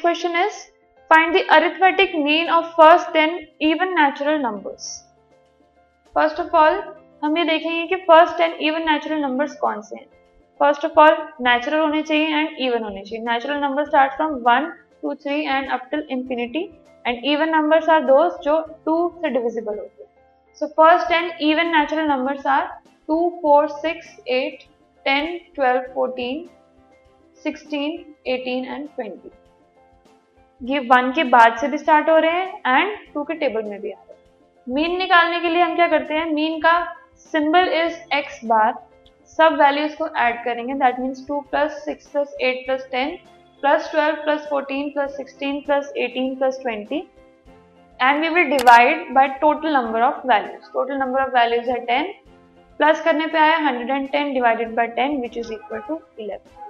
question is, find the arithmetic mean of first 10 even natural numbers. First of all, हम ये देखेंगे कि first 10 even natural numbers कौन से हैं? फ़र्स्ट ऑफ़ ऑल नेचुरल होने चाहिए एंड इवन होने चाहिए। Natural number start from one two three and up till infinity and even numbers are दोस्त जो टू से डिविजिबल होते हैं। So first 10 even natural numbers are two four six eight ten twelve fourteen sixteen eighteen and twenty ये one के बाद से भी स्टार्ट हो रहे हैं एंड टू के टेबल में भी आ रहे हैं। मीन निकालने के लिए हम क्या करते हैं? मीन का सिंबल इज़ एक्स बार सब वैल्यूज़ को ऐड करेंगे। That means two plus six plus eight plus ten plus twelve plus fourteen plus sixteen plus eighteen plus twenty and we will divide by total number of values total number of values है ten plus करने पे आया hundred and ten divided by ten which is equal to eleven